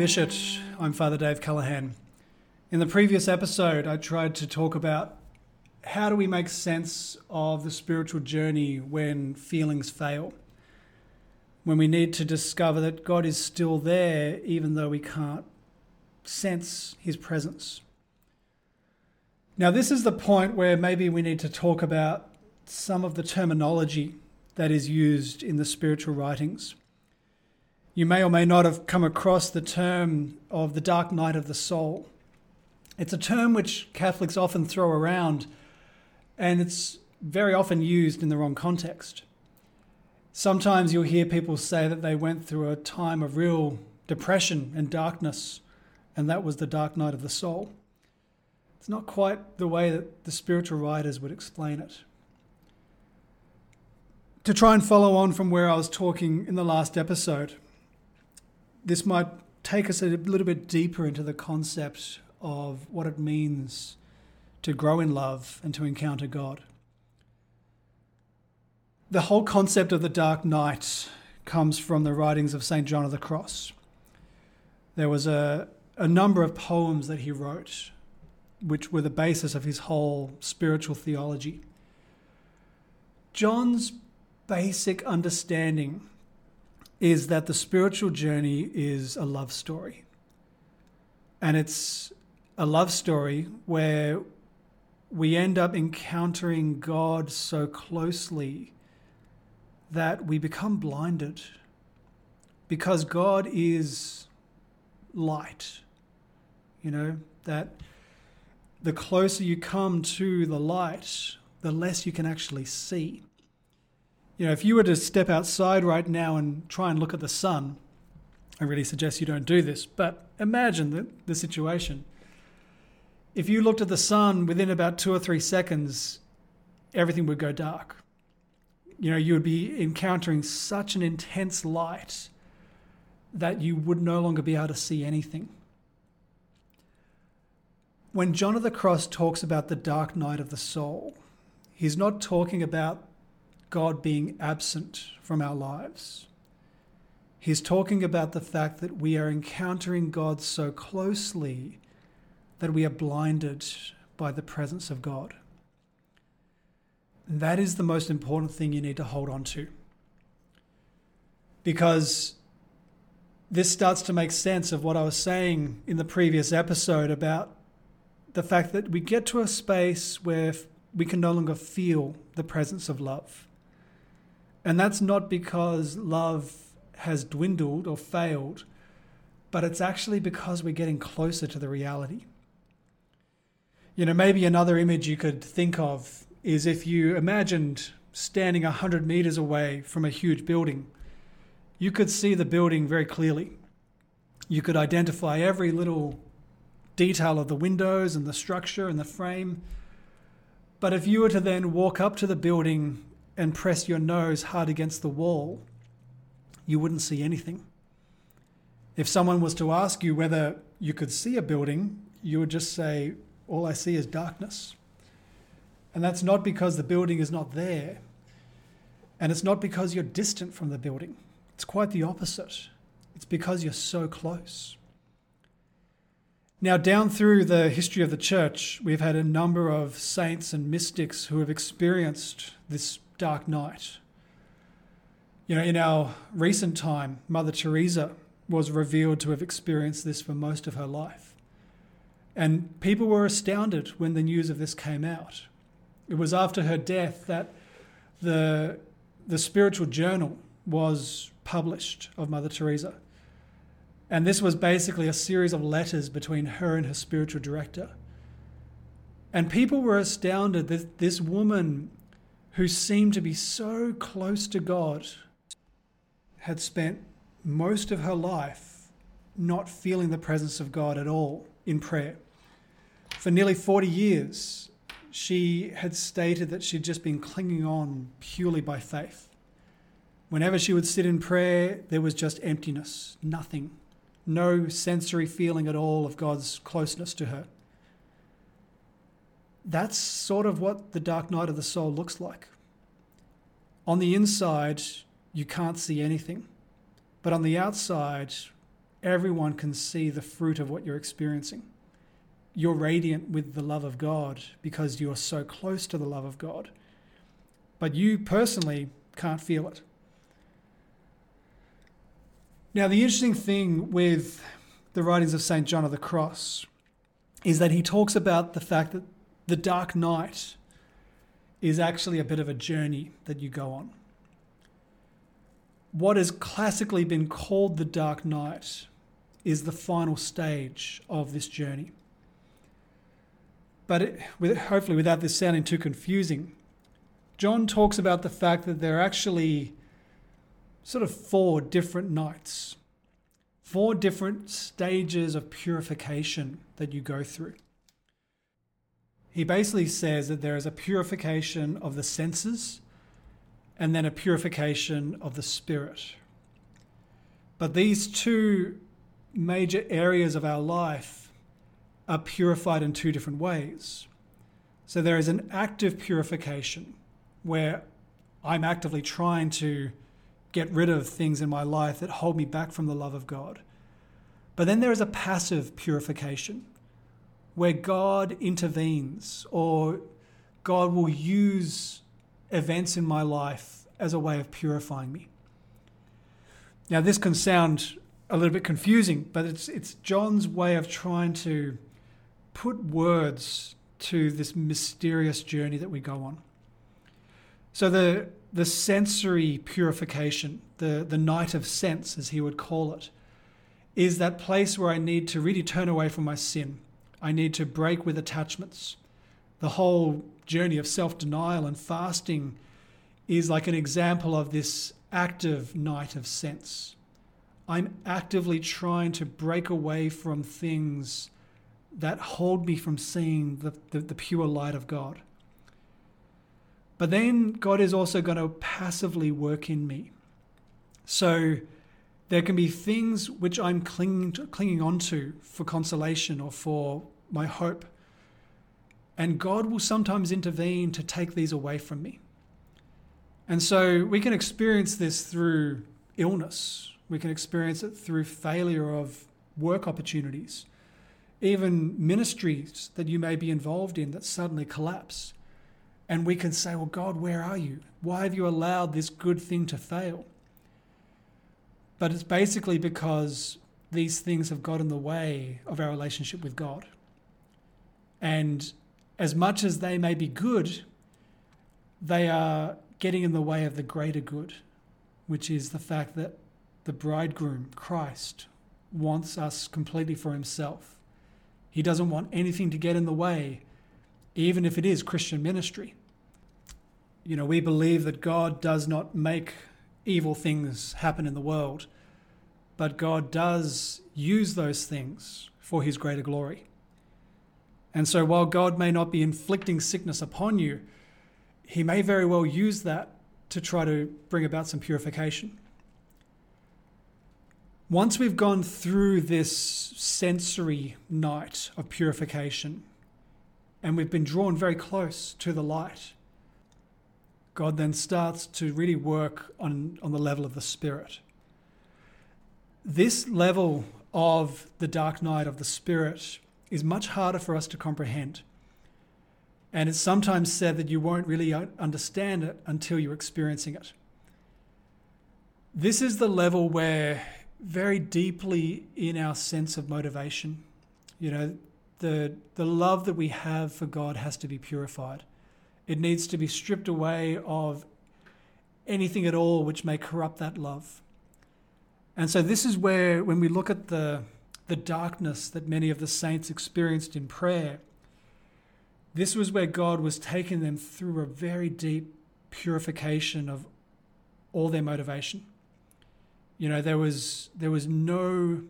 Novitiate. I'm Father Dave Callaghan. In the previous episode, I tried to talk about how do we make sense of the spiritual journey when feelings fail, when we need to discover that God is still there even though we can't sense his presence. Now, this is the point where maybe we need to talk about some of the terminology that is used in the spiritual writings. You may or may not have come across the term of the dark night of the soul. It's a term which Catholics often throw around, and it's very often used in the wrong context. Sometimes you'll hear people say that they went through a time of real depression and darkness, and that was the dark night of the soul. It's not quite the way that the spiritual writers would explain it. To try and follow on from where I was talking in the last episode, this might take us a little bit deeper into the concept of what it means to grow in love and to encounter God. The whole concept of the dark night comes from the writings of St. John of the Cross. There was a, a number of poems that he wrote, which were the basis of his whole spiritual theology. John's basic understanding is that the spiritual journey is a love story. And it's a love story where we end up encountering God so closely that we become blinded because God is light. You know, that the closer you come to the light, the less you can actually see you know, if you were to step outside right now and try and look at the sun, I really suggest you don't do this, but imagine the, the situation. If you looked at the sun within about two or three seconds, everything would go dark. You know, you would be encountering such an intense light that you would no longer be able to see anything. When John of the Cross talks about the dark night of the soul, he's not talking about God being absent from our lives. He's talking about the fact that we are encountering God so closely that we are blinded by the presence of God. That is the most important thing you need to hold on to. Because this starts to make sense of what I was saying in the previous episode about the fact that we get to a space where we can no longer feel the presence of love. And that's not because love has dwindled or failed, but it's actually because we're getting closer to the reality. You know, maybe another image you could think of is if you imagined standing 100 meters away from a huge building, you could see the building very clearly. You could identify every little detail of the windows and the structure and the frame. But if you were to then walk up to the building and press your nose hard against the wall, you wouldn't see anything. If someone was to ask you whether you could see a building, you would just say, All I see is darkness. And that's not because the building is not there. And it's not because you're distant from the building. It's quite the opposite. It's because you're so close. Now, down through the history of the church, we've had a number of saints and mystics who have experienced this dark night. You know, in our recent time, Mother Teresa was revealed to have experienced this for most of her life. And people were astounded when the news of this came out. It was after her death that the, the spiritual journal was published of Mother Teresa. And this was basically a series of letters between her and her spiritual director. And people were astounded that this woman who seemed to be so close to God had spent most of her life not feeling the presence of God at all in prayer. For nearly 40 years, she had stated that she'd just been clinging on purely by faith. Whenever she would sit in prayer, there was just emptiness, nothing, no sensory feeling at all of God's closeness to her that's sort of what the dark night of the soul looks like. On the inside, you can't see anything, but on the outside, everyone can see the fruit of what you're experiencing. You're radiant with the love of God because you are so close to the love of God. But you personally can't feel it. Now, the interesting thing with the writings of St. John of the Cross is that he talks about the fact that the dark night is actually a bit of a journey that you go on. What has classically been called the dark night is the final stage of this journey. But it, with, hopefully, without this sounding too confusing, John talks about the fact that there are actually sort of four different nights, four different stages of purification that you go through. He basically says that there is a purification of the senses and then a purification of the spirit. But these two major areas of our life are purified in two different ways. So there is an active purification where I'm actively trying to get rid of things in my life that hold me back from the love of God. But then there is a passive purification where God intervenes or God will use events in my life as a way of purifying me. Now, this can sound a little bit confusing, but it's, it's John's way of trying to put words to this mysterious journey that we go on. So, the, the sensory purification, the, the night of sense, as he would call it, is that place where I need to really turn away from my sin. I need to break with attachments. The whole journey of self denial and fasting is like an example of this active night of sense. I'm actively trying to break away from things that hold me from seeing the, the, the, pure light of God. But then God is also going to passively work in me. So there can be things which I'm clinging, to, clinging onto for consolation or for my hope. And God will sometimes intervene to take these away from me. And so we can experience this through illness we can experience it through failure of work opportunities, even ministries that you may be involved in that suddenly collapse. And we can say, Well, God, where are you? Why have you allowed this good thing to fail? But it's basically because these things have got in the way of our relationship with God. And as much as they may be good, they are getting in the way of the greater good, which is the fact that the bridegroom, Christ, wants us completely for himself. He doesn't want anything to get in the way, even if it is Christian ministry. You know, we believe that God does not make evil things happen in the world, but God does use those things for his greater glory. And so while God may not be inflicting sickness upon you, he may very well use that to try to bring about some purification once we've gone through this sensory night of purification and we've been drawn very close to the light, God then starts to really work on, on the level of the spirit. This level of the dark night of the spirit is much harder for us to comprehend. And it's sometimes said that you won't really understand it until you're experiencing it. This is the level where very deeply in our sense of motivation. You know, the, the love that we have for God has to be purified. It needs to be stripped away of anything at all which may corrupt that love. And so, this is where, when we look at the, the darkness that many of the saints experienced in prayer, this was where God was taking them through a very deep purification of all their motivation. You know, there was there was no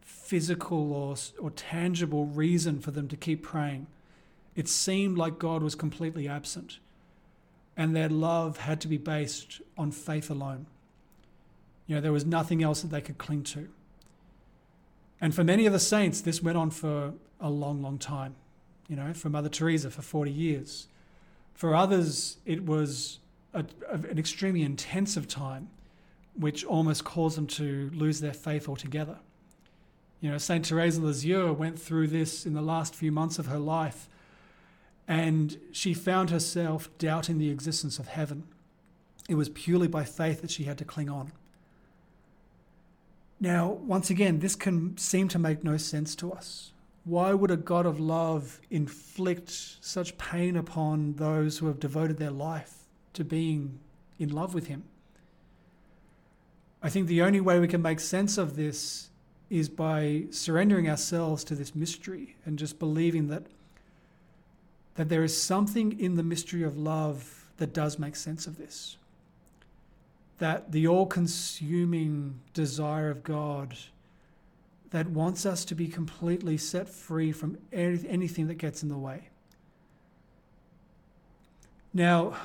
physical or or tangible reason for them to keep praying. It seemed like God was completely absent, and their love had to be based on faith alone. You know, there was nothing else that they could cling to. And for many of the saints, this went on for a long, long time. You know, for Mother Teresa for 40 years. For others, it was a, an extremely intensive time which almost caused them to lose their faith altogether. You know, St. Therese of Lisieux went through this in the last few months of her life, and she found herself doubting the existence of heaven. It was purely by faith that she had to cling on. Now, once again, this can seem to make no sense to us. Why would a God of love inflict such pain upon those who have devoted their life to being in love with Him? I think the only way we can make sense of this is by surrendering ourselves to this mystery and just believing that that there is something in the mystery of love that does make sense of this. That the all consuming desire of God that wants us to be completely set free from anything that gets in the way. Now,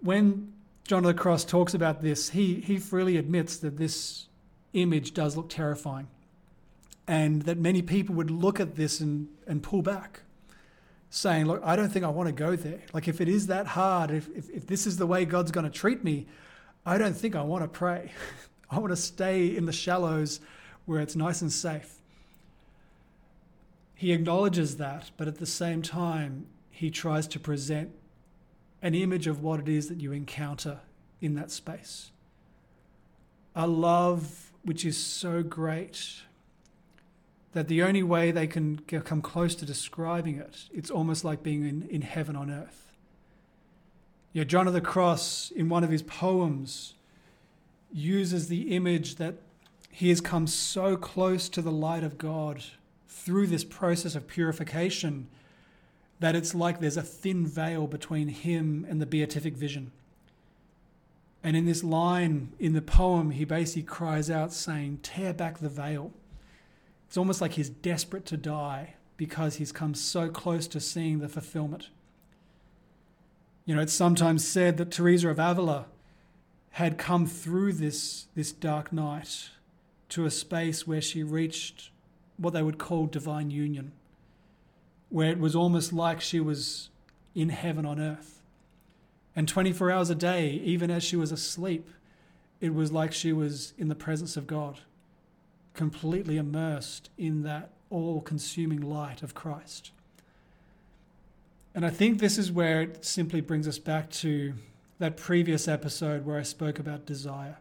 when John of the Cross talks about this, he, he freely admits that this image does look terrifying and that many people would look at this and, and pull back saying, Look, I don't think I want to go there. Like, if it is that hard, if, if, if this is the way God's going to treat me, I don't think I want to pray. I want to stay in the shallows where it's nice and safe. He acknowledges that, but at the same time, he tries to present an image of what it is that you encounter in that space. A love which is so great that the only way they can come close to describing it, it's almost like being in, in heaven on earth. Yeah, John of the Cross, in one of his poems, uses the image that he has come so close to the light of God through this process of purification that it's like there's a thin veil between him and the beatific vision. And in this line in the poem, he basically cries out, saying, Tear back the veil it's almost like he's desperate to die because he's come so close to seeing the fulfillment. You know, it's sometimes said that Teresa of Avila had come through this, this dark night to a space where she reached what they would call divine union, where it was almost like she was in heaven on earth. And 24 hours a day, even as she was asleep, it was like she was in the presence of God completely immersed in that all consuming light of Christ. And I think this is where it simply brings us back to that previous episode where I spoke about desire.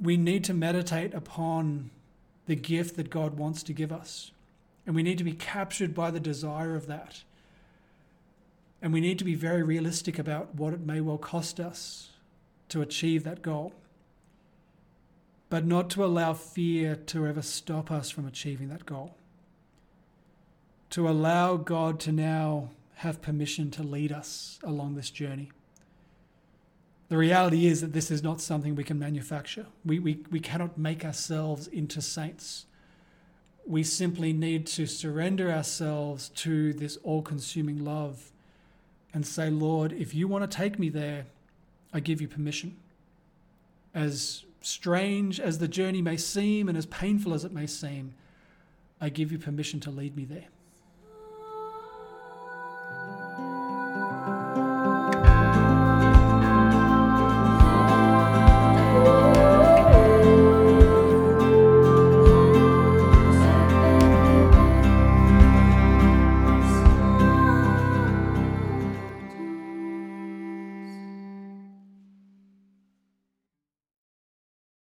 We need to meditate upon the gift that God wants to give us. And we need to be captured by the desire of that. And we need to be very realistic about what it may well cost us to achieve that goal but not to allow fear to ever stop us from achieving that goal. To allow God to now have permission to lead us along this journey. The reality is that this is not something we can manufacture. We, we, we cannot make ourselves into saints. We simply need to surrender ourselves to this all consuming love and say, Lord, if you want to take me there, I give you permission. As strange as the journey may seem and as painful as it may seem, I give you permission to lead me there.